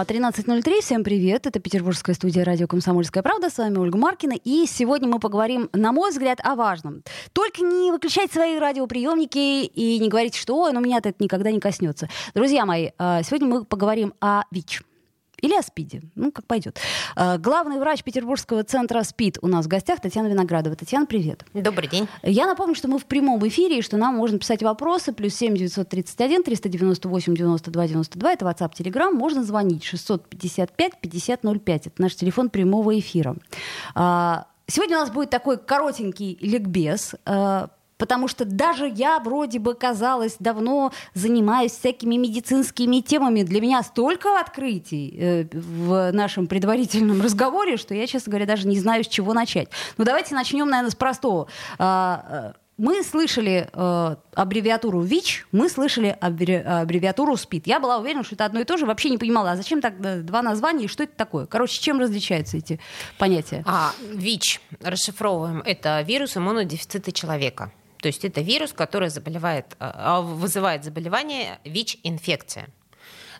13.03. Всем привет. Это петербургская студия радио «Комсомольская правда». С вами Ольга Маркина. И сегодня мы поговорим, на мой взгляд, о важном. Только не выключайте свои радиоприемники и не говорите, что «Ой, ну меня-то это никогда не коснется». Друзья мои, а, сегодня мы поговорим о ВИЧ. Или о СПИДе. Ну, как пойдет. А, главный врач Петербургского центра СПИД у нас в гостях Татьяна Виноградова. Татьяна, привет. Добрый день. Я напомню, что мы в прямом эфире, и что нам можно писать вопросы. Плюс 7 931 398 92 92. Это WhatsApp, Telegram. Можно звонить 655 5005. Это наш телефон прямого эфира. А, сегодня у нас будет такой коротенький ликбез а, потому что даже я вроде бы, казалось, давно занимаюсь всякими медицинскими темами. Для меня столько открытий э, в нашем предварительном разговоре, что я, честно говоря, даже не знаю, с чего начать. Ну, давайте начнем, наверное, с простого. А, э, мы слышали э, аббревиатуру ВИЧ, мы слышали аббревиатуру СПИД. Я была уверена, что это одно и то же, вообще не понимала, а зачем так два названия и что это такое? Короче, чем различаются эти понятия? А, ВИЧ, расшифровываем, это вирус иммунодефицита человека. То есть это вирус, который заболевает, а, а, вызывает заболевание ВИЧ-инфекция.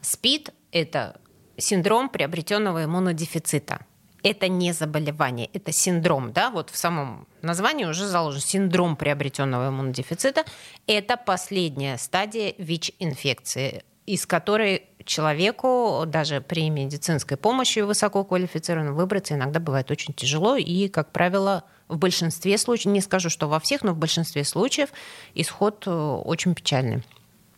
СПИД – это синдром приобретенного иммунодефицита. Это не заболевание, это синдром, да, вот в самом названии уже заложен синдром приобретенного иммунодефицита. Это последняя стадия ВИЧ-инфекции, из которой человеку даже при медицинской помощи высококвалифицированным выбраться иногда бывает очень тяжело и, как правило, в большинстве случаев, не скажу, что во всех, но в большинстве случаев исход э, очень печальный.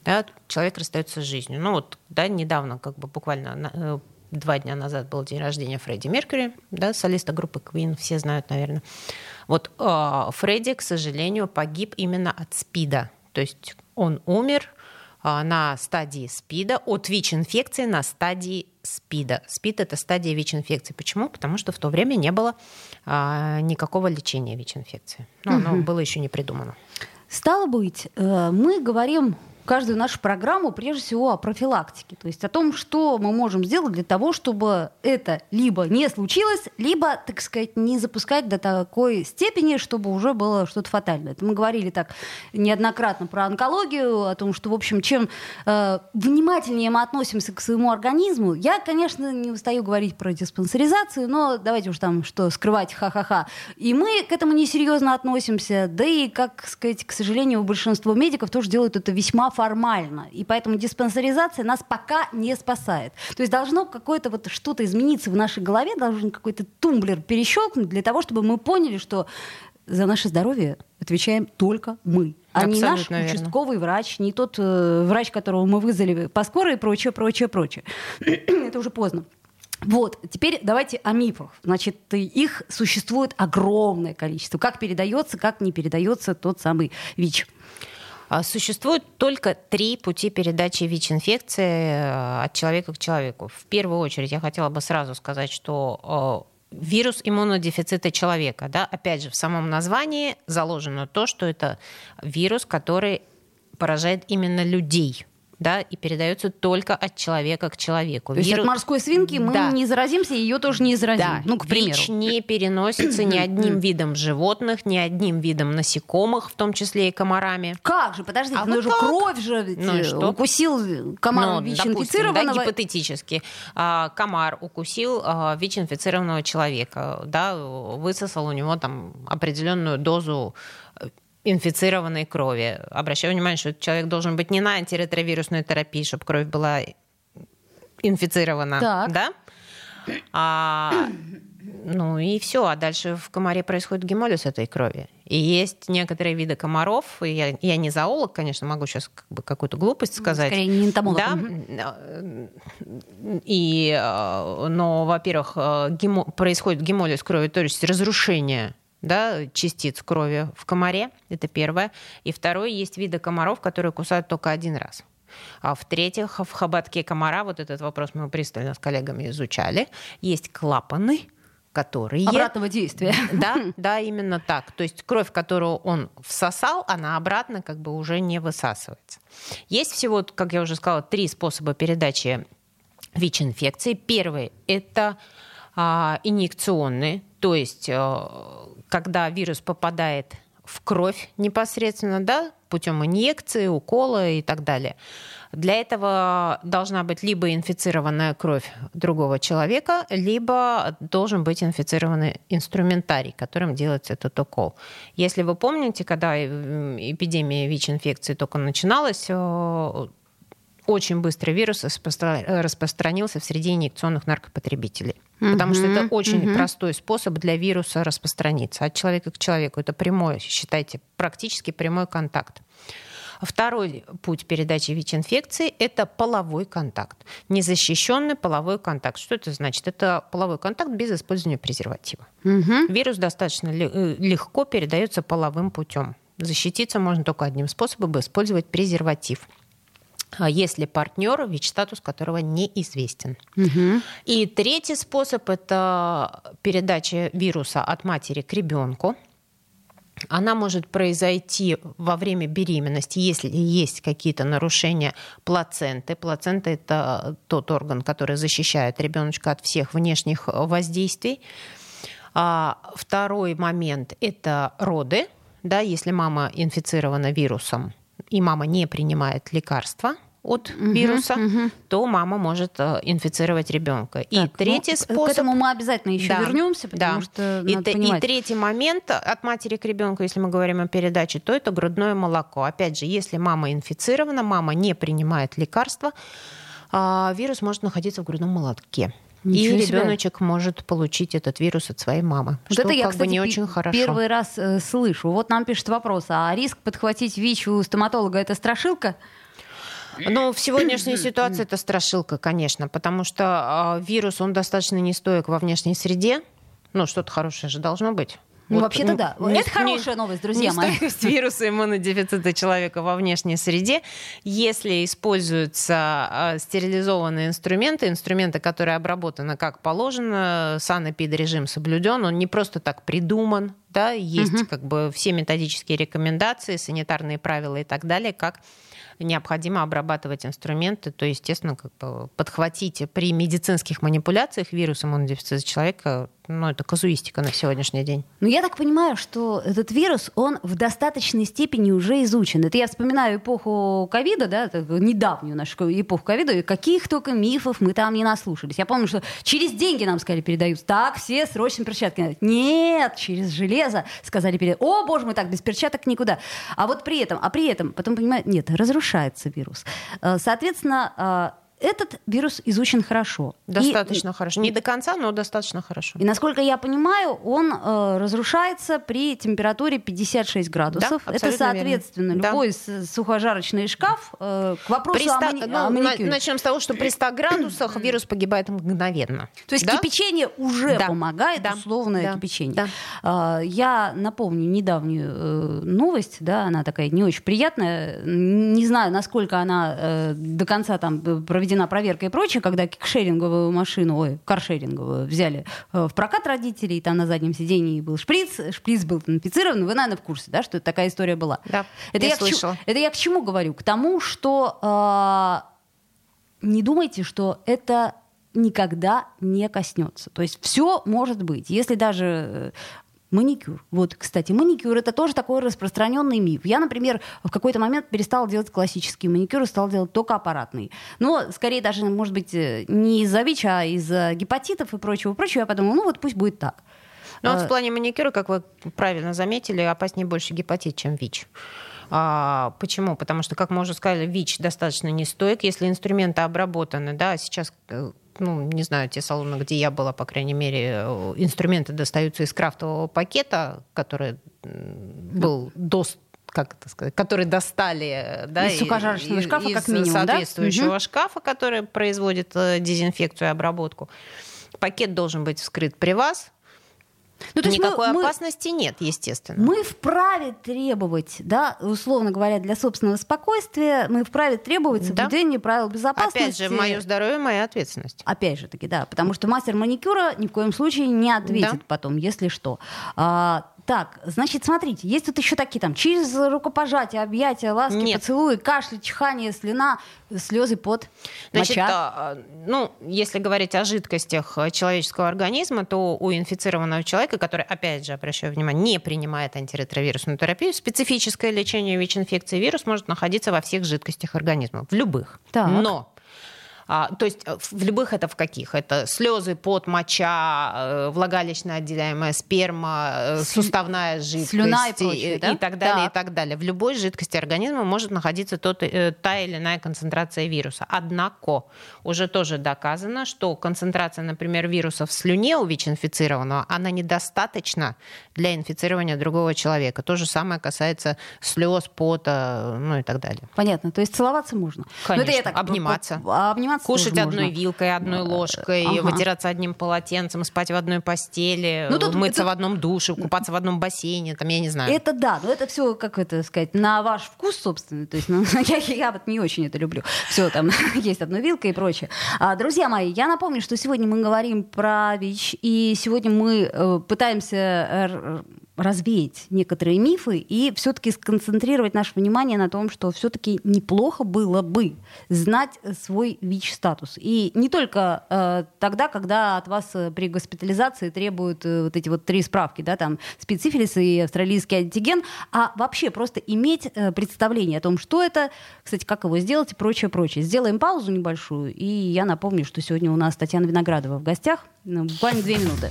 Да, человек расстается с жизнью. Ну вот, да, недавно, как бы буквально э, два дня назад был день рождения Фредди Меркьюри, да, солиста группы Queen, все знают, наверное. Вот э, Фредди, к сожалению, погиб именно от СПИДа. То есть он умер а, на стадии СПИДа, от ВИЧ-инфекции на стадии СПИДа. СПИД – это стадия ВИЧ-инфекции. Почему? Потому что в то время не было а, никакого лечения ВИЧ-инфекции. Ну, оно угу. было еще не придумано. Стало быть, э, мы говорим каждую нашу программу прежде всего о профилактике, то есть о том, что мы можем сделать для того, чтобы это либо не случилось, либо, так сказать, не запускать до такой степени, чтобы уже было что-то фатальное. Это мы говорили так неоднократно про онкологию, о том, что, в общем, чем э, внимательнее мы относимся к своему организму, я, конечно, не устаю говорить про диспансеризацию, но давайте уж там что скрывать, ха-ха-ха. И мы к этому несерьезно относимся, да и, как сказать, к сожалению, большинство медиков тоже делают это весьма формально. И поэтому диспансеризация нас пока не спасает. То есть должно какое-то вот что-то измениться в нашей голове, должен какой-то тумблер перещелкнуть для того, чтобы мы поняли, что за наше здоровье отвечаем только мы. А Абсолютно не наш верно. участковый врач, не тот э, врач, которого мы вызвали по скорой и прочее, прочее, прочее. Это уже поздно. Вот, теперь давайте о мифах. Значит, их существует огромное количество. Как передается, как не передается тот самый ВИЧ. А, существует только три пути передачи ВИЧ-инфекции э, от человека к человеку. В первую очередь я хотела бы сразу сказать, что э, вирус иммунодефицита человека. Да? Опять же, в самом названии заложено то, что это вирус, который поражает именно людей да, и передается только от человека к человеку. То есть Вирус... от морской свинки мы да. не заразимся, ее тоже не заразим. Да. Ну, к примеру. ВИЧ не переносится ни одним видом животных, ни одним видом насекомых, в том числе и комарами. Как же, подождите, а ну вот же кровь же ведь ну, э, что? укусил комар ну, ВИЧ-инфицированного. Да, гипотетически. А, комар укусил а, ВИЧ-инфицированного человека, да, высосал у него там определенную дозу инфицированной крови. Обращаю внимание, что человек должен быть не на антиретровирусной терапии, чтобы кровь была инфицирована. Так. Да? А, ну и все, а дальше в комаре происходит гемолиз этой крови. И есть некоторые виды комаров, и я, я не зоолог, конечно, могу сейчас как бы какую-то глупость сказать. Скорее, не энтомолог. Да, и, э, но, во-первых, э, гемо, происходит гемолиз крови, то есть разрушение да, частиц крови в комаре. Это первое. И второе, есть виды комаров, которые кусают только один раз. А в-третьих, в хоботке комара, вот этот вопрос мы пристально с коллегами изучали, есть клапаны, которые... Обратного действия. Да, да, именно так. То есть кровь, которую он всосал, она обратно как бы уже не высасывается. Есть всего, как я уже сказала, три способа передачи ВИЧ-инфекции. Первый – это а, инъекционный, то есть а, когда вирус попадает в кровь непосредственно, да, путем инъекции, укола и так далее. Для этого должна быть либо инфицированная кровь другого человека, либо должен быть инфицированный инструментарий, которым делается этот укол. Если вы помните, когда эпидемия ВИЧ-инфекции только начиналась, э, очень быстро вирус распространился в среде инъекционных наркопотребителей. Mm-hmm. Потому что это очень mm-hmm. простой способ для вируса распространиться от человека к человеку. Это прямой, считайте, практически прямой контакт. Второй путь передачи ВИЧ-инфекции – это половой контакт. Незащищенный половой контакт. Что это значит? Это половой контакт без использования презерватива. Угу. Вирус достаточно э, легко передается половым путем. Защититься можно только одним способом – использовать презерватив. А если партнер, ВИЧ-статус которого неизвестен. Угу. И третий способ – это передача вируса от матери к ребенку. Она может произойти во время беременности, если есть какие-то нарушения плаценты. Плацента – это тот орган, который защищает ребеночка от всех внешних воздействий. А второй момент – это роды. Да, если мама инфицирована вирусом, и мама не принимает лекарства, от угу, вируса, угу. то мама может э, инфицировать ребенка. И так, третий ну, способ. К этому мы обязательно еще да, вернемся, потому да. что и, надо и третий момент от матери к ребенку, если мы говорим о передаче, то это грудное молоко. Опять же, если мама инфицирована, мама не принимает лекарства, а, вирус может находиться в грудном молоке. Ничего и ребеночек может получить этот вирус от своей мамы. Вот что это я, как кстати, бы не очень хорошо. Первый раз э, слышу. Вот нам пишет вопрос: а риск подхватить ВИЧ у стоматолога это страшилка? Ну, в сегодняшней ситуации это страшилка, конечно, потому что э, вирус, он достаточно нестойк во внешней среде. Ну, что-то хорошее же должно быть. Ну, вот, вообще-то да. Не, это хорошая не, новость, друзья мои. Нестойкость вируса иммунодефицита человека во внешней среде. Если используются э, стерилизованные инструменты, инструменты, которые обработаны как положено, санэпид-режим соблюден, он не просто так придуман, да, есть угу. как бы все методические рекомендации, санитарные правила и так далее, как необходимо обрабатывать инструменты, то, естественно, как бы подхватить при медицинских манипуляциях вирус иммунодефицита человека ну, это казуистика на сегодняшний день. Ну, я так понимаю, что этот вирус, он в достаточной степени уже изучен. Это я вспоминаю эпоху ковида, да, недавнюю нашу эпоху ковида, и каких только мифов мы там не наслушались. Я помню, что через деньги нам сказали передают. Так, все срочно перчатки. Нет, через железо сказали передать. О, боже мой, так, без перчаток никуда. А вот при этом, а при этом, потом понимаю, нет, разрушается вирус. Э, соответственно, э, этот вирус изучен хорошо. Достаточно и, хорошо. Не до конца, но достаточно хорошо. И насколько я понимаю, он э, разрушается при температуре 56 градусов. Да, Это, соответственно, верно. любой да. сухожарочный шкаф. Э, к вопросу при 100, о, мани- ну, о маникюре. Начнем с того, что при 100 градусах вирус погибает мгновенно. То есть да? кипячение уже да. помогает, да. условное да. кипячение. Да. Э, я напомню недавнюю э, новость, да, она такая не очень приятная. Не знаю, насколько она э, до конца там проведена проведена проверка и прочее, когда кикшеринговую машину, ой, каршеринговую взяли э, в прокат родителей, там на заднем сидении был шприц, шприц был инфицирован, вы, наверное, в курсе, да, что такая история была? Да, это я, я слышала. К, это я к чему говорю? К тому, что э, не думайте, что это никогда не коснется. То есть все может быть. Если даже Маникюр. Вот, кстати, маникюр это тоже такой распространенный миф. Я, например, в какой-то момент перестала делать классический маникюр и стала делать только аппаратный. Но, скорее, даже, может быть, не из-за ВИЧ, а из-за гепатитов и прочего, прочего, я подумала, ну вот пусть будет так. Ну, вот а... в плане маникюра, как вы правильно заметили, опаснее больше гепатит, чем ВИЧ. А, почему? Потому что, как мы уже сказали, ВИЧ достаточно нестойк. Если инструменты обработаны, да, сейчас э, ну, не знаю, те салоны, где я была, по крайней мере, э, инструменты достаются из крафтового пакета, который был до как это сказать, которые достали да, из сухожарочного из, шкафа, из как минимум, соответствующего да? шкафа, который производит э, дезинфекцию и обработку. Пакет должен быть вскрыт при вас, ну, то Никакой мы, опасности мы, нет, естественно. Мы вправе требовать, да, условно говоря, для собственного спокойствия, мы вправе требовать соблюдения да. правил безопасности. Опять же, мое здоровье, моя ответственность. Опять же таки, да, потому что мастер маникюра ни в коем случае не ответит да. потом, если что. А, Так, значит, смотрите, есть тут еще такие там через рукопожатие, объятия, ласки, Нет. поцелуи, кашель, чихание, слюна, слезы, пот, Значит, моча. а, ну, если говорить о жидкостях э, человеческого организма, то у инфицированного человека, который, опять же, обращаю внимание, не принимает антиретровирусную терапию, специфическое лечение ВИЧ-инфекции вирус может находиться во всех жидкостях организма, в любых. Так. Но а, то есть э, в любых это в каких? Это слезы, пот, моча, э, влагалищно отделяемая сперма, э, Слю- суставная жидкость слюна и и, прочее, да? и так далее, Так. и так далее. В любой жидкости организма может находиться тот, э, та или иная концентрация вируса. Однако уже тоже доказано, что концентрация, например, вируса в слюне у ВИЧ-инфицированного, она недостаточна для инфицирования другого человека. То же самое касается слез, пота, ну и так далее. Понятно, то есть целоваться можно. Ну, это я Конечно, так, обниматься. по- Обниматься Кушать одной можно. вилкой, одной ложкой, Ага. вытираться одним полотенцем, спать в одной постели, Ну, тут мыться это- в одном душе, купаться в одном бассейне, там, я не знаю. Это да, но это все, как это сказать, на ваш вкус, собственно. То есть, ну, я, я вот не очень это люблю. Все, там есть одна вилка и прочее. А, друзья мои, я напомню, что сегодня мы говорим про ВИЧ, и сегодня мы э, пытаемся э, развеять некоторые мифы и все-таки сконцентрировать наше внимание на том, что все-таки неплохо было бы знать свой ВИЧ-статус. И не только э, тогда, когда от вас э, при госпитализации требуют э, вот эти вот три справки, да, там специфилис и австралийский антиген, а вообще просто иметь э, представление о том, что это, кстати, как его сделать и прочее, прочее. Сделаем паузу небольшую, и я напомню, что сегодня у нас Татьяна Виноградова в гостях. Ну, Буквально две минуты.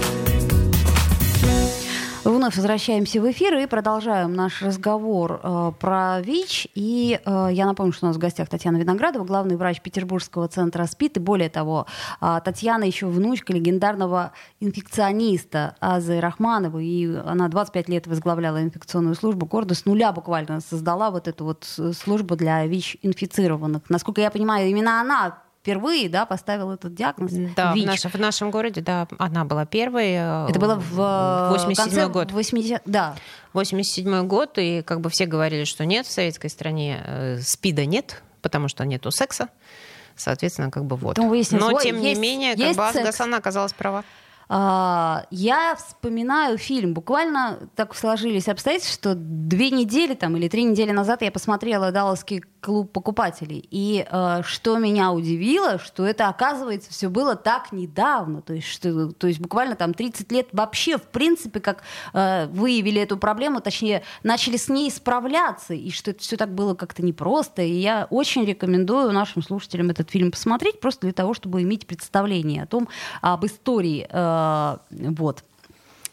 Вновь возвращаемся в эфир и продолжаем наш разговор э, про ВИЧ. И э, я напомню, что у нас в гостях Татьяна Виноградова, главный врач Петербургского центра СПИД. И более того, э, Татьяна еще внучка легендарного инфекциониста Азы Рахмановой. И она 25 лет возглавляла инфекционную службу города. С нуля буквально создала вот эту вот службу для ВИЧ-инфицированных. Насколько я понимаю, именно она впервые да, поставила этот диагноз. Да, в, ВИЧ. наш- в нашем городе, да, она была первой. э, Это было в, э, 87 конце год. 80 да. 87 год, и как бы все говорили, что нет, в советской стране э, СПИДа нет, потому что нету секса. Соответственно, как бы вот. Потом выяснилось, Но, тем есть- не менее, как есть бы секс. Гассан оказалась права. А, Я вспоминаю фильм. Буквально так сложились обстоятельства, что две недели там, или три недели назад я посмотрела «Далласский клуб покупателей». И э, что меня удивило, что это, оказывается, все было так недавно. То есть, что, то есть буквально там 30 лет вообще, в принципе, как э, выявили эту проблему, точнее, начали с ней справляться. И что это все так было как-то непросто. И я очень рекомендую нашим слушателям этот фильм посмотреть, просто для того, чтобы иметь представление о том, об истории вот,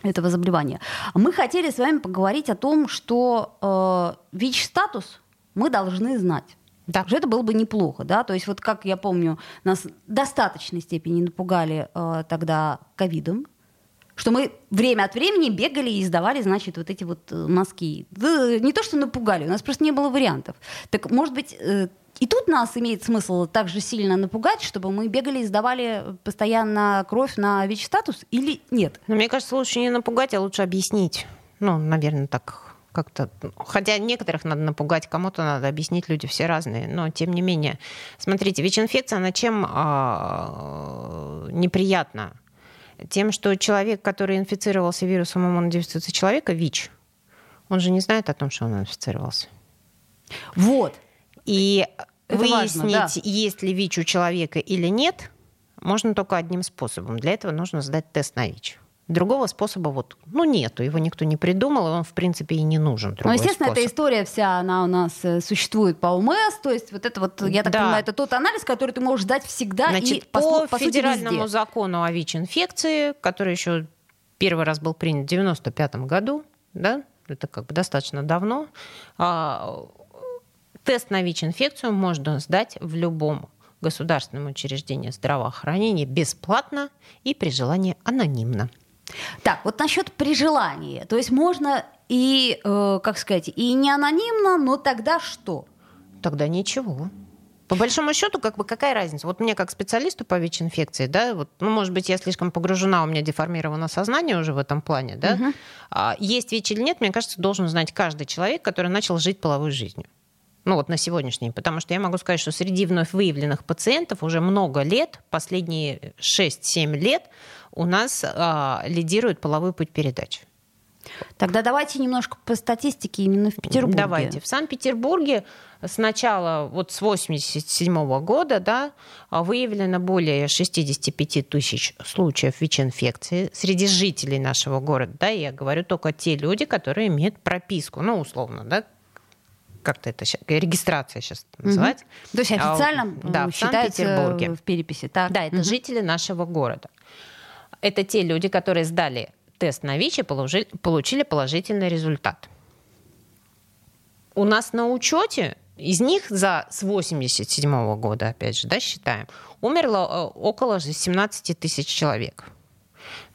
этого заболевания. Мы хотели с вами поговорить о том, что э, ВИЧ-статус мы должны знать. Да. Уже это было бы неплохо, да, то есть вот как я помню, нас в достаточной степени напугали э, тогда ковидом, что мы время от времени бегали и издавали, значит, вот эти вот э, мазки. Да, не то, что напугали, у нас просто не было вариантов. Так, может быть, э, и тут нас имеет смысл так же сильно напугать, чтобы мы бегали и сдавали постоянно кровь на ВИЧ-статус или нет? Но мне кажется, лучше не напугать, а лучше объяснить. Ну, наверное, так как-то. Хотя некоторых надо напугать, кому-то надо объяснить, люди все разные. Но тем не менее, смотрите, ВИЧ-инфекция, она чем а, неприятна? Тем, что человек, который инфицировался вирусом иммунодефицита человека, ВИЧ, он же не знает о том, что он инфицировался. Вот. И Это важно, выяснить, да. есть ли ВИЧ у человека или нет, можно только одним способом. Для этого нужно сдать тест на ВИЧ. Другого способа вот, ну, нету, его никто не придумал, и он, в принципе, и не нужен. Ну, естественно, способ. эта история вся, она у нас э, существует по УМС, то есть вот это вот, я так Да. понимаю, это тот анализ, который ты можешь сдать всегда Значит, и по, по, по федеральному везде. закону о ВИЧ-инфекции, который еще первый раз был принят в 95 году, да, это как бы достаточно давно, а, тест на ВИЧ-инфекцию можно сдать в любом государственном учреждении здравоохранения бесплатно и при желании анонимно. Так, вот насчет при желании. То есть можно и, э, как сказать, и не анонимно, но тогда что? Тогда ничего. По большому счету, как бы какая разница? Вот мне как специалисту по ВИЧ-инфекции, да, вот, ну, может быть, я слишком погружена, у меня деформировано сознание уже в этом плане, да, угу. а, есть ВИЧ или нет, мне кажется, должен знать каждый человек, который начал жить половой жизнью. Ну вот на сегодняшний день. Потому что я могу сказать, что среди вновь выявленных пациентов уже много лет, последние 6-7 лет, у нас а, лидирует половой путь передачи. Тогда давайте немножко по статистике именно в Петербурге. Давайте. В Санкт-Петербурге с начала, вот с 87 года, да, выявлено более 65 тысяч случаев ВИЧ-инфекции среди жителей нашего города. Да, я говорю только те люди, которые имеют прописку, ну, условно, да, как-то это сейчас, регистрация сейчас называется. Угу. То есть официально а, да, в Санкт-Петербурге. в переписи. Так. Да, это угу. жители нашего города. Это те люди, которые сдали тест на ВИЧ и получили положительный результат. У нас на учете из них за с 87 года, опять же, да, считаем, умерло э, около 17 тысяч человек.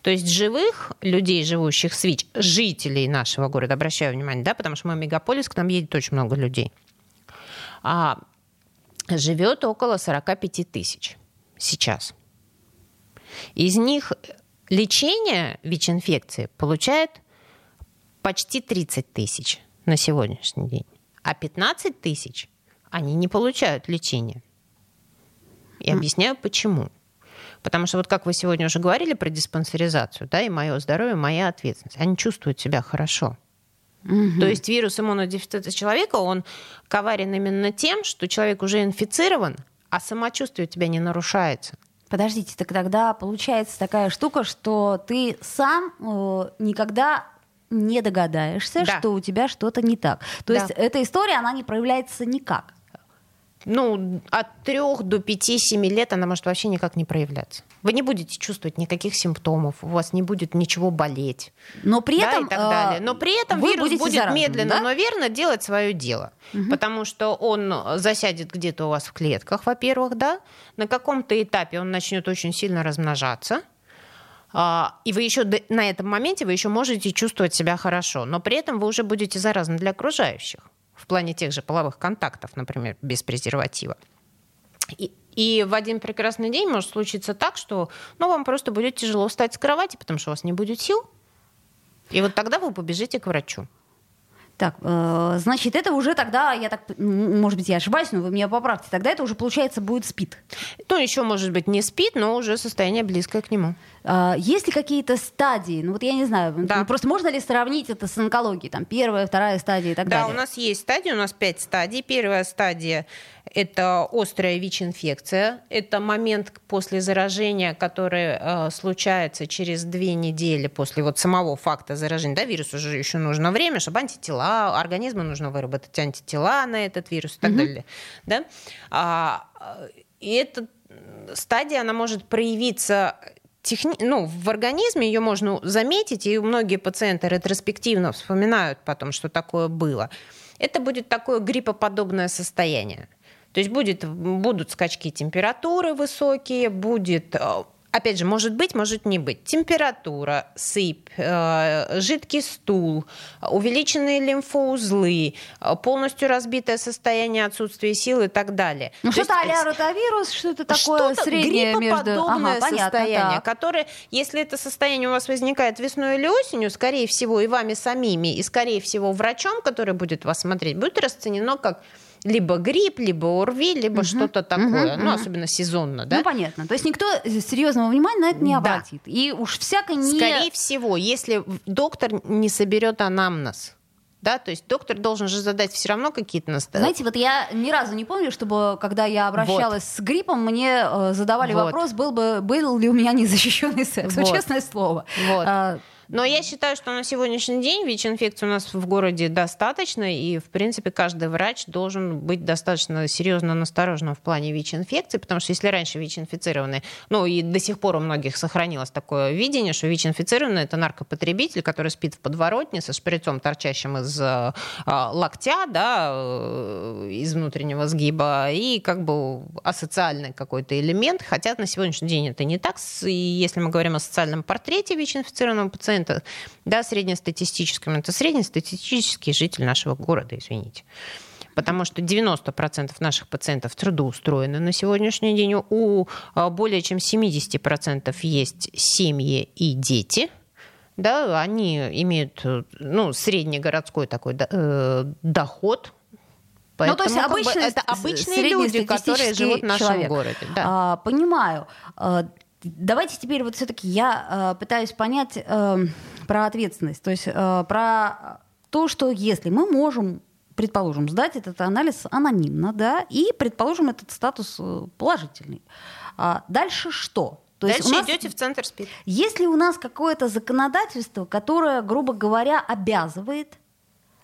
То есть живых людей, живущих с ВИЧ, жителей нашего города, обращаю внимание, да, потому что мы мегаполис, к нам едет очень много людей, а, живет около 45 тысяч сейчас. Из них лечение ВИЧ-инфекции получает почти 30 тысяч на сегодняшний день, а 15 тысяч они не получают лечение. И объясняю почему. Потому что вот как вы сегодня уже говорили про диспансеризацию, да, и мое здоровье, моя ответственность. Они чувствуют себя хорошо. Угу. То есть вирус иммунодефицита человека, он коварен именно тем, что человек уже инфицирован, а самочувствие у тебя не нарушается. Подождите, так тогда получается такая штука, что ты сам э, никогда не догадаешься, да. что у тебя что-то не так. То да. есть эта история, она не проявляется никак ну, от 3 до 5-7 лет она может вообще никак не проявляться. Вы не будете чувствовать никаких симптомов, у вас не будет ничего болеть. Но при да, этом, и так далее. Но при этом вирус будет заразным, медленно, да? но верно делать свое дело. Угу. Потому что он засядет где-то у вас в клетках, во-первых, да. На каком-то этапе он начнет очень сильно размножаться. А, и вы еще на этом моменте вы еще можете чувствовать себя хорошо, но при этом вы уже будете заразны для окружающих в плане тех же половых контактов, например, без презерватива. И, и в один прекрасный день может случиться так, что ну, вам просто будет тяжело встать с кровати, потому что у вас не будет сил. И вот тогда вы побежите к врачу. Так, э, значит, это уже тогда, я так, может быть, я ошибаюсь, но вы меня поправьте, тогда это уже, получается, будет СПИД. Ну, еще, может быть, не СПИД, но уже состояние близкое к нему. А, есть ли какие-то стадии? Ну, вот я не знаю, да. ну, просто можно ли сравнить это с онкологией? Там первая, вторая стадия и так да, далее? Да, у нас есть стадии, у нас пять стадий. Первая стадия это острая ВИЧ-инфекция. Это момент после заражения, который э, случается через две недели после вот самого факта заражения. Да, вирусу уже еще нужно время, чтобы антитела, организму нужно выработать антитела на этот вирус и так угу. далее. Да? А, и эта стадия, она может проявиться техни... ну, в организме ее можно заметить, и многие пациенты ретроспективно вспоминают потом, что такое было. Это будет такое гриппоподобное состояние. То есть будет, будут скачки температуры высокие, будет э, опять же, может быть, может не быть. Температура, сыпь, э, жидкий стул, увеличенные лимфоузлы, э, полностью разбитое состояние отсутствия сил и так далее. Ну, что-то а ротавирус, что-то такое что среднее между... Ага, состояние, которое, если это состояние у вас возникает весной или осенью, скорее всего, и вами самими, и, скорее всего, врачом, который будет вас смотреть, будет расценено как либо грипп, либо ОРВИ, либо угу. что-то такое, угу, ну, особенно сезонно, да? Ну, понятно. То есть никто серьезного внимания на это не обратит. Да. И уж всяко не... Скорее всего, если доктор не соберет анамнез, да, то есть доктор должен же задать все равно какие-то наставления. Знаете, вот я ни разу не помню, чтобы когда я обращалась вот. с гриппом, мне э, задавали вот. вопрос, был бы был ли у меня незащищенный секс, вот. честное слово. Вот. А, но я считаю, что на сегодняшний день ВИЧ-инфекции у нас в городе достаточно, и, в принципе, каждый врач должен быть достаточно серьезно настороженным в плане ВИЧ-инфекции, потому что если раньше ВИЧ-инфицированные, ну и до сих пор у многих сохранилось такое видение, что ВИЧ-инфицированный – это наркопотребитель, который спит в подворотне со шприцом, торчащим из э, локтя, да, э, из внутреннего сгиба, и как бы асоциальный какой-то элемент, хотя на сегодняшний день это не так, и если мы говорим о социальном портрете ВИЧ-инфицированного пациента, пациента, да, среднестатистическим, это среднестатистический житель нашего города, извините. потому что 90% наших пациентов трудоустроены на сегодняшний день. У а, более чем 70% есть семьи и дети. Да, они имеют ну, среднегородской такой э, доход, Поэтому, ну, то есть обычно, это обычные люди, которые живут в нашем человек. городе. Да. А, понимаю. А, давайте теперь вот все-таки я а, пытаюсь понять а, про ответственность, то есть а, про то, что если мы можем предположим, сдать этот анализ анонимно, да, и, предположим, этот статус э, положительный. А дальше что? То Дальше есть нас, идете в центр СПИД. Если у нас какое-то законодательство, которое, грубо говоря, обязывает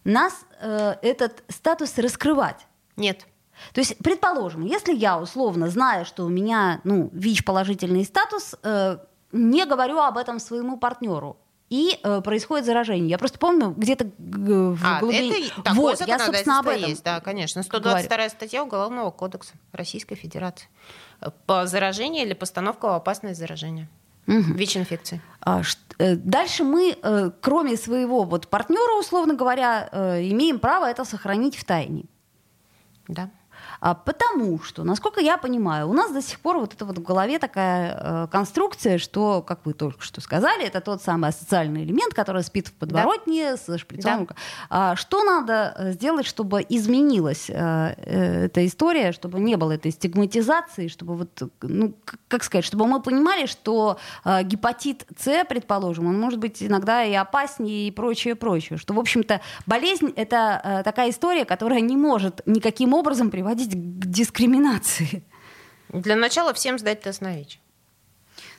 нас э, этот статус раскрывать? Нет. То есть, предположим, если я условно знаю, что у меня ну, ВИЧ положительный статус, э, не говорю об этом своему партнеру, и э, происходит заражение. Я просто помню, где-то в а, глубине... Это вот, я, собственно, об этом есть, да, конечно. 122 говорю. статья Уголовного кодекса Российской Федерации. По заражению или постановка в опасность заражения. Угу. ВИЧ-инфекции. А, э, дальше мы, э, кроме своего вот партнера, условно говоря, э, имеем право это сохранить в тайне. Да. А, потому что, насколько я понимаю, у нас до сих пор вот это вот в голове такая э, конструкция, что, как вы только что сказали, это тот самый социальный элемент, который спит в подворотне да. с шприцом. Да. А, что надо э, сделать, чтобы изменилась э, э, эта история, чтобы не было этой стигматизации, чтобы вот, ну, как сказать, чтобы мы понимали, что э, гепатит С, предположим, он может быть иногда и опаснее и прочее, прочее, что, в общем-то, болезнь это э, такая история, которая не может никаким образом приводить приводить к дискриминации? Для начала всем сдать тест на ВИЧ.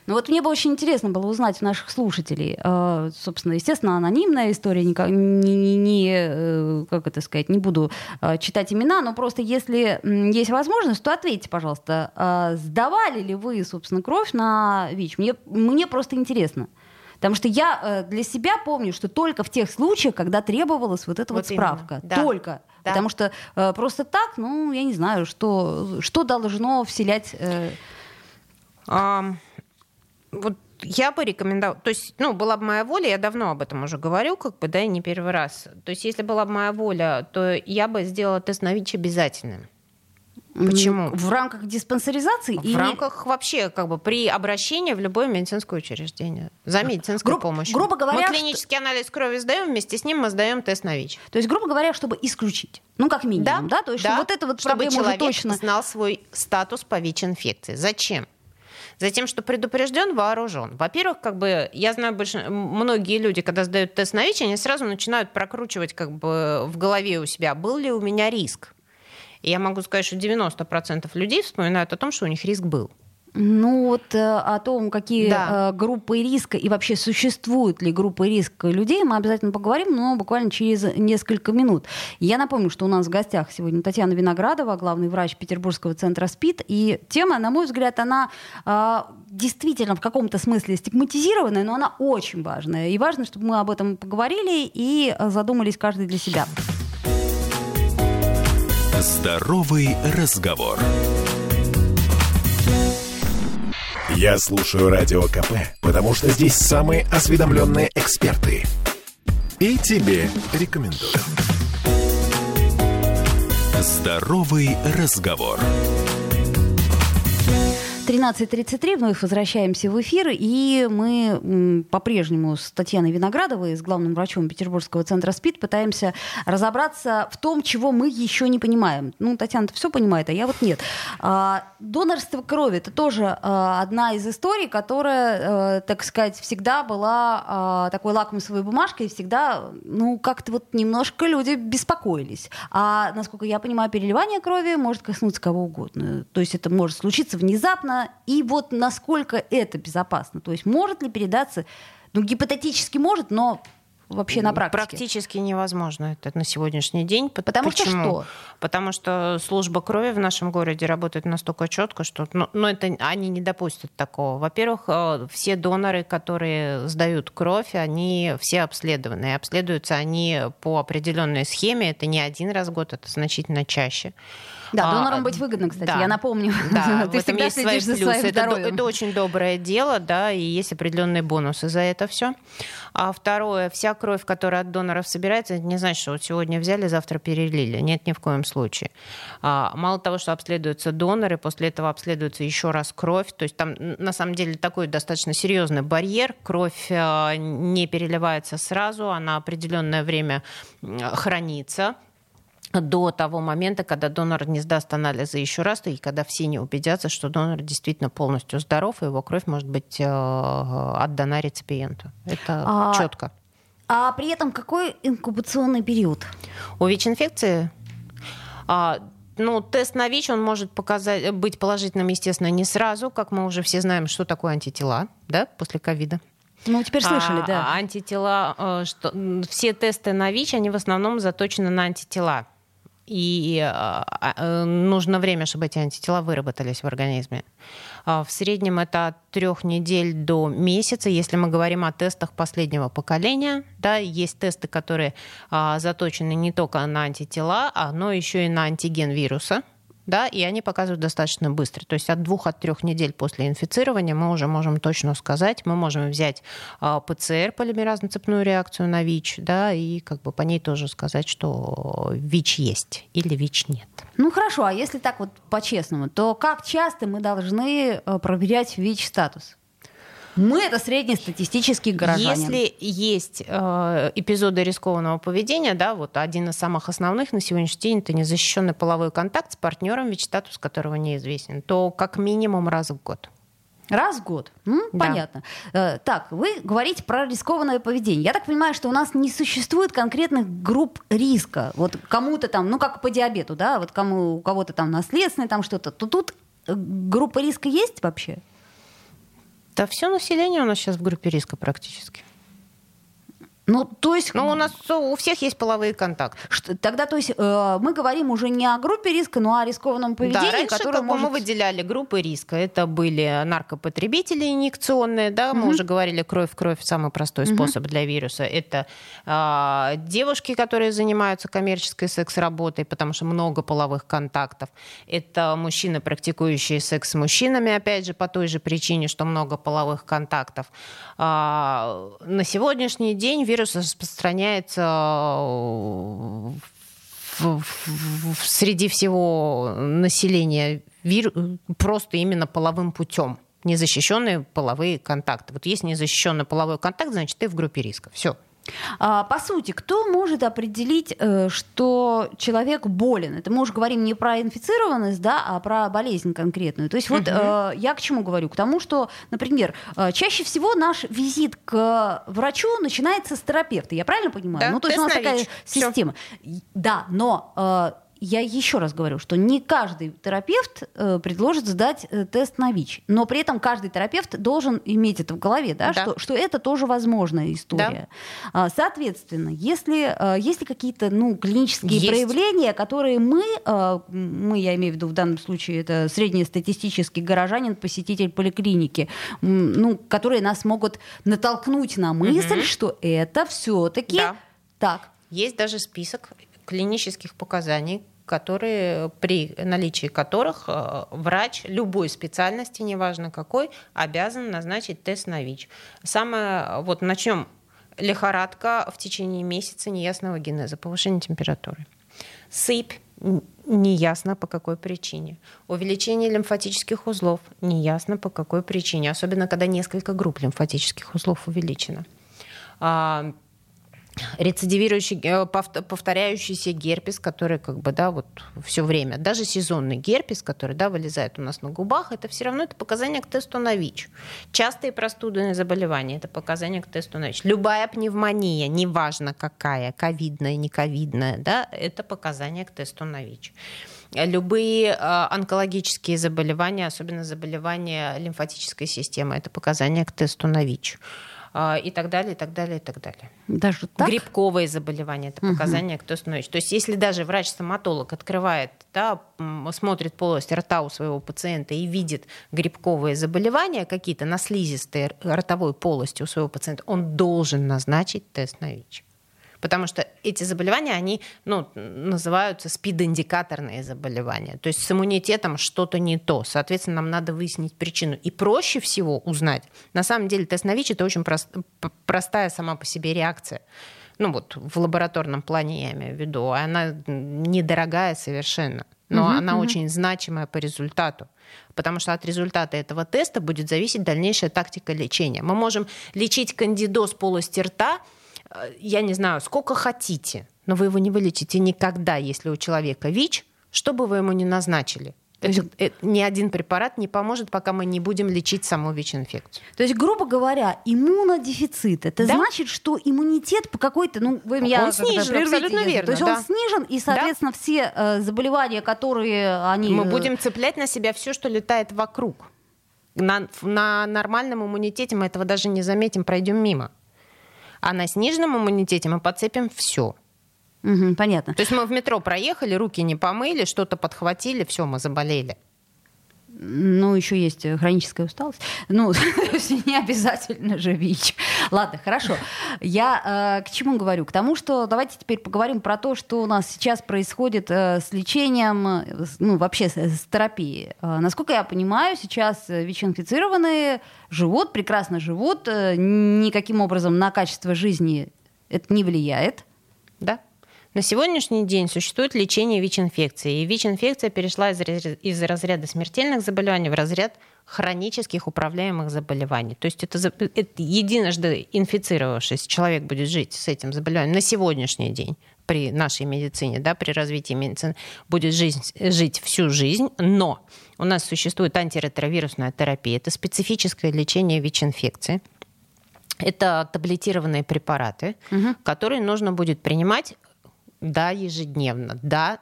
Ну вот мне бы очень интересно было узнать у наших слушателей, э, собственно, естественно, анонимная история, не, не, не, э, как это сказать, не буду э, читать имена, но просто если есть возможность, то ответьте, пожалуйста, сдавали ли вы, собственно, кровь на ВИЧ? Мне, мне просто интересно. Потому что я для себя помню, что только в тех случаях, когда требовалась вот эта вот, вот справка. Да. Только. Да. Потому что э, просто так, ну, я не знаю, что, что должно вселять... Э... А, вот я бы рекомендовала, то есть, ну, была бы моя воля, я давно об этом уже говорю, как бы, да, и не первый раз. То есть, если была бы моя воля, то я бы сделала тест на ВИЧ обязательным. Почему? В рамках диспансеризации? В или... рамках вообще как бы при обращении в любое медицинское учреждение за медицинской Гру- помощью. Грубо говоря, мы клинический что... анализ крови сдаем, вместе с ним мы сдаем тест на ВИЧ. То есть, грубо говоря, чтобы исключить. Ну, как минимум, да? да? То есть, да. вот это вот чтобы человек точно... знал свой статус по ВИЧ-инфекции. Зачем? Затем, что предупрежден, вооружен. Во-первых, как бы я знаю больше, многие люди, когда сдают тест на ВИЧ, они сразу начинают прокручивать как бы в голове у себя, был ли у меня риск. И я могу сказать, что 90% людей вспоминают о том, что у них риск был. Ну вот э, о том, какие да. Э, группы риска и вообще существуют ли группы риска людей, мы обязательно поговорим, но буквально через несколько минут. Я напомню, что у нас в гостях сегодня Татьяна Виноградова, главный врач Петербургского центра СПИД. И тема, на мой взгляд, она э, действительно в каком-то смысле стигматизированная, но она очень важная. И важно, чтобы мы об этом поговорили и задумались каждый для себя. Здоровый разговор. Я слушаю радио КП, потому что здесь самые осведомленные эксперты. И тебе рекомендую. Здоровый разговор. 13.33, вновь возвращаемся в эфир, и мы по-прежнему с Татьяной Виноградовой, с главным врачом Петербургского центра СПИД, пытаемся разобраться в том, чего мы еще не понимаем. Ну, Татьяна-то все понимает, а я вот нет. А, донорство крови – это тоже а, одна из историй, которая, а, так сказать, всегда была а, такой лакмусовой бумажкой, и всегда, ну, как-то вот немножко люди беспокоились. А, насколько я понимаю, переливание крови может коснуться кого угодно. То есть это может случиться внезапно, безопасно, и вот насколько это безопасно. То есть может ли передаться, ну, гипотетически может, но вообще на практике? Практически невозможно это на сегодняшний день. Потому Почему? что что? Потому что служба крови в нашем городе работает настолько четко, что ну, ну, это, они не допустят такого. Во-первых, э, все доноры, которые сдают кровь, они все обследованы. И обследуются они по определенной схеме. Это не один раз в год, это значительно чаще. Да, а, донором быть выгодно, кстати, да, я напомню. Да, Ты в этом есть свои плюсы. Это, это очень доброе дело, да, и есть определенные бонусы за это все. А второе, вся кровь, которая от доноров собирается, это не значит, что вот сегодня взяли, завтра перелили. Нет, ни в коем случае. А, мало того, что обследуются доноры, после этого обследуется еще раз кровь. То есть там на самом деле такой достаточно серьезный барьер. Кровь а, не переливается сразу, она определенное время хранится до того момента, когда донор не сдаст анализы еще раз, и когда все не убедятся, что донор действительно полностью здоров, и его кровь может быть э, отдана реципиенту. Это а, четко. А при этом какой инкубационный период? У ВИЧ-инфекции а, ну, тест на ВИЧ, он может показать, быть положительным, естественно, не сразу, как мы уже все знаем, что такое антитела, да, после ковида. Ну, теперь слышали, а, да. Антитела, э, что, все тесты на ВИЧ, они в основном заточены на антитела и а, а, нужно время, чтобы эти антитела выработались в организме. А, в среднем это от трех недель до месяца, если мы говорим о тестах последнего поколения. Да, есть тесты, которые заточены не только на антитела, но еще и на антиген вируса да, и они показывают достаточно быстро. То есть от двух, от трех недель после инфицирования мы уже можем точно сказать, мы можем взять а, ПЦР, полимеразно-цепную реакцию на ВИЧ, да, и как бы по ней тоже сказать, что ВИЧ есть или ВИЧ нет. Ну хорошо, а если так вот по-честному, то как часто мы должны э, проверять ВИЧ-статус? Мы это среднестатистический горожанин. Если есть э, эпизоды рискованного поведения, да, вот один из самых основных на сегодняшний день это незащищенный половой контакт с партнером, ведь статус которого неизвестен, то как минимум раз в год. Раз в год. М, да. Понятно. Э, так, вы говорите про рискованное поведение. Я так понимаю, что у нас не существует конкретных групп риска. Вот кому-то там, ну как по диабету, да, вот кому у кого-то там наследственное, там что-то, то тут э, группа риска есть вообще? Да все население у нас сейчас в группе риска практически. Ну, то есть... Ну, у нас у всех есть половые контакты. Что, тогда, то есть, э, мы говорим уже не о группе риска, но о рискованном поведении, да, раньше, которое может... мы выделяли группы риска. Это были наркопотребители инъекционные, да, мы угу. уже говорили, кровь в кровь самый простой угу. способ для вируса. Это э, девушки, которые занимаются коммерческой секс-работой, потому что много половых контактов. Это мужчины, практикующие секс с мужчинами, опять же, по той же причине, что много половых контактов. Э, на сегодняшний день вирус распространяется в, в, в, среди всего населения вир, просто именно половым путем незащищенные половые контакты. Вот есть незащищенный половой контакт, значит, ты в группе риска. Все. А, по сути, кто может определить, э, что человек болен? Это мы уже говорим не про инфицированность, да, а про болезнь конкретную. То есть вот угу. я к чему говорю? К тому, что, например, э, чаще всего наш визит к врачу начинается с терапевта. Я правильно понимаю? Да, ну, то есть у нас такая система. Всё. Да, но я еще раз говорю, что не каждый терапевт э, предложит сдать э, тест на ВИЧ, но при этом каждый терапевт должен иметь это в голове, да, да. Что, что это тоже возможная история. Да. Соответственно, если э, есть ли какие-то ну, клинические есть. проявления, которые мы, мы, я имею в виду в данном случае, это среднестатистический горожанин, посетитель поликлиники, ну, которые нас могут натолкнуть на мысль, угу. что это все-таки да. так. Есть даже список клинических показаний, которые, при наличии которых э, врач любой специальности, неважно какой, обязан назначить тест на ВИЧ. Самое, вот начнем лихорадка в течение месяца неясного генеза, повышение температуры. Сыпь неясно по какой причине. Увеличение лимфатических узлов неясно по какой причине, особенно когда несколько групп лимфатических узлов увеличено. А, рецидивирующий, э, повторяющийся герпес, который как бы, да, вот все время, даже сезонный герпес, который, да, вылезает у нас на губах, это все равно это показание к тесту на ВИЧ. Частые простудные заболевания, это показание к тесту на ВИЧ. Любая пневмония, неважно какая, ковидная, не ковидная, да, это показание к тесту на ВИЧ. Любые э, онкологические заболевания, особенно заболевания лимфатической системы, это показание к тесту на ВИЧ. А, и так далее, и так далее, и так далее. Даже так? Грибковые заболевания, это показания, угу. кто становится. То есть если даже врач-стоматолог открывает, да, смотрит полость рта у своего пациента и видит грибковые заболевания какие-то на слизистой ротовой полости у своего пациента, он должен назначить тест на ВИЧ. Потому что эти заболевания, они ну, называются спидиндикаторные заболевания. То есть с иммунитетом что-то не то. Соответственно, нам надо выяснить причину. И проще всего узнать. На самом деле тест на ВИЧ – это очень прост, простая сама по себе реакция ну вот в лабораторном плане я имею в виду, она недорогая совершенно, но угу, она угу. очень значимая по результату, потому что от результата этого теста будет зависеть дальнейшая тактика лечения. Мы можем лечить кандидоз полости рта, я не знаю, сколько хотите, но вы его не вылечите никогда, если у человека ВИЧ, что бы вы ему ни назначили. То есть ни один препарат не поможет, пока мы не будем лечить саму ВИЧ-инфекцию. То есть, грубо говоря, иммунодефицит. Это да? значит, что иммунитет по какой-то, ну, вы меня он снижен, абсолютно верно. То есть да. он снижен, и, соответственно, да. все э, заболевания, которые они... Мы э, будем цеплять на себя все, что летает вокруг. На, на нормальном иммунитете мы этого даже не заметим, пройдем мимо. А на сниженном иммунитете мы подцепим все. Угу, понятно. То есть мы в метро проехали, руки не помыли, что-то подхватили, все, мы заболели. Ну, еще есть хроническая усталость. Ну, не обязательно же ВИЧ. Ладно, хорошо. Я э, к чему говорю? К тому, что давайте теперь поговорим про то, что у нас сейчас происходит э, с лечением, ну, вообще с, с терапией. Э, насколько я понимаю, сейчас ВИЧ-инфицированные живут, прекрасно живут, э, никаким образом на качество жизни это не влияет. Да. На сегодняшний день существует лечение ВИЧ-инфекции, и ВИЧ-инфекция перешла из, из разряда смертельных заболеваний в разряд хронических управляемых заболеваний. То есть это, это единожды инфицировавшись, человек будет жить с этим заболеванием на сегодняшний день при нашей медицине, да, при развитии медицины, будет жизнь, жить всю жизнь, но у нас существует антиретровирусная терапия, это специфическое лечение ВИЧ-инфекции. Это таблетированные препараты, угу. которые нужно будет принимать да, ежедневно, да,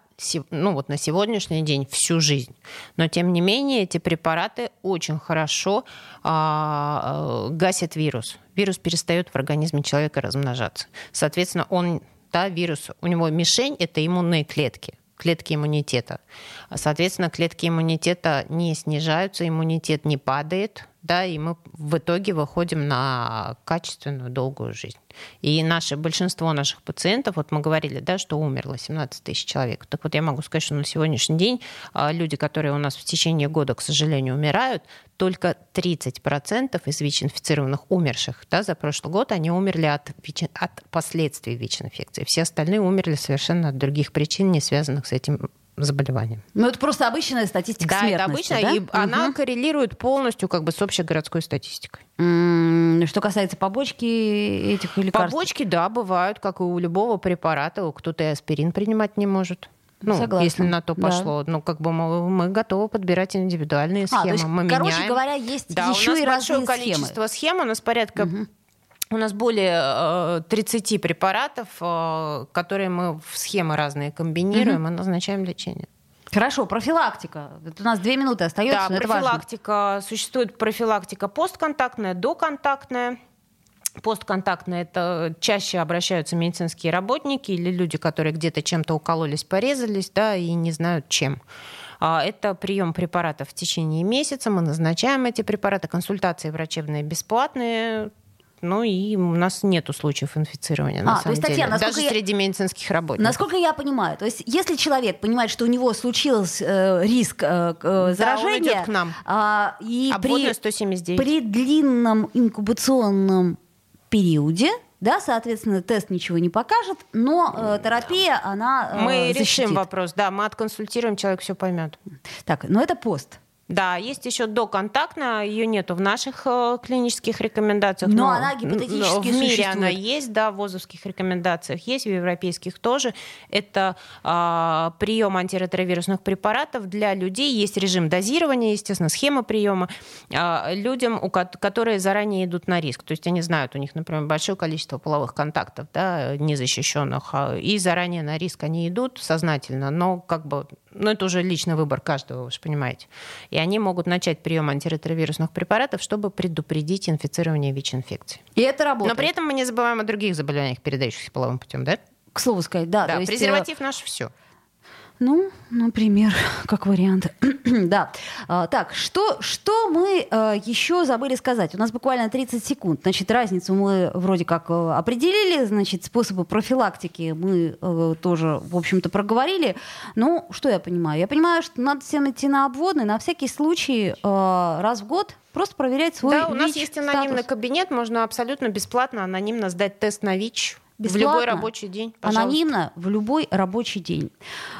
ну вот на сегодняшний день всю жизнь. Но тем не менее эти препараты очень хорошо а, э, гасят вирус. Вирус перестает в организме человека размножаться. Соответственно, он, да, вирус, у него мишень это иммунные клетки клетки иммунитета. Соответственно, клетки иммунитета не снижаются, иммунитет не падает, да, и мы в итоге выходим на качественную долгую жизнь. И наше большинство наших пациентов, вот мы говорили, да, что умерло 17 тысяч человек. Так вот я могу сказать, что на сегодняшний день а, люди, которые у нас в течение года, к сожалению, умирают, только 30% из ВИЧ-инфицированных умерших да, за прошлый год, они умерли от, от последствий ВИЧ-инфекции. Все остальные умерли совершенно от других причин, не связанных с этим заболеванием. Ну, это просто обычная статистика да, смертности, это обычная, да? и угу. она коррелирует полностью как бы с общей городской статистикой. Что касается побочки этих лекарств? Побочки, да, бывают, как и у любого препарата. Кто-то и аспирин принимать не может. Ну, Согласна. если на то пошло. Да. Ну, как бы мы, мы готовы подбирать индивидуальные схемы. А, то есть, мы короче меняем. говоря, есть да, еще у нас и большое количество схем. У нас порядка угу. У нас более 30 э, препаратов, э, которые мы в схемы разные комбинируем угу. и назначаем лечение. Хорошо, профилактика. Это у нас две минуты остается. Да, профилактика. Существует профилактика постконтактная, доконтактная. Постконтактная – это чаще обращаются медицинские работники или люди, которые где-то чем-то укололись, порезались, да, и не знают чем. А, это прием препаратов в течение месяца. Мы назначаем эти препараты. Консультации врачебные бесплатные. Ну и у нас нет случаев инфицирования, на а, самом то есть, Татьяна, деле. Даже я... среди медицинских работников. Насколько я понимаю, то есть если человек понимает, что у него случился э, риск э, э, заражения... Да, он к нам. А, и при, 179. при длинном инкубационном периоде да, соответственно, тест ничего не покажет, но э, терапия, она э, Мы защитит. решим вопрос, да, мы отконсультируем, человек все поймет. Так, но это пост. Да, есть еще доконтактная, ее нету в наших э, клинических рекомендациях. Но, но она гипотетически В мире существует. она есть, да, в ВОЗовских рекомендациях есть, в европейских тоже. Это э, прием антиретровирусных препаратов для людей. Есть режим дозирования, естественно, схема приема э, людям, у, которые заранее идут на риск. То есть они знают, у них, например, большое количество половых контактов, да, незащищенных, и заранее на риск они идут сознательно, но как бы ну, это уже личный выбор каждого, вы же понимаете. И они могут начать прием антиретровирусных препаратов, чтобы предупредить инфицирование ВИЧ-инфекцией. И это работает. Но при этом мы не забываем о других заболеваниях, передающихся половым путем, да? К слову сказать, да. Да, есть, презерватив наш все. Ну, например, как вариант. да. А, так, что, что мы а, еще забыли сказать? У нас буквально 30 секунд. Значит, разницу мы вроде как а, определили, значит, способы профилактики мы а, тоже, в общем-то, проговорили. Ну, что я понимаю? Я понимаю, что надо всем идти на обводный, на всякий случай а, раз в год просто проверять свой Да, у нас есть анонимный статус. кабинет, можно абсолютно бесплатно анонимно сдать тест на ВИЧ Бесплатно, в любой рабочий день. Пожалуйста. Анонимно в любой рабочий день.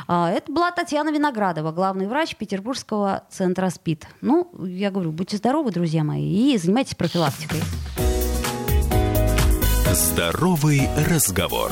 Это была Татьяна Виноградова, главный врач Петербургского центра СПИД. Ну, я говорю, будьте здоровы, друзья мои, и занимайтесь профилактикой. Здоровый разговор.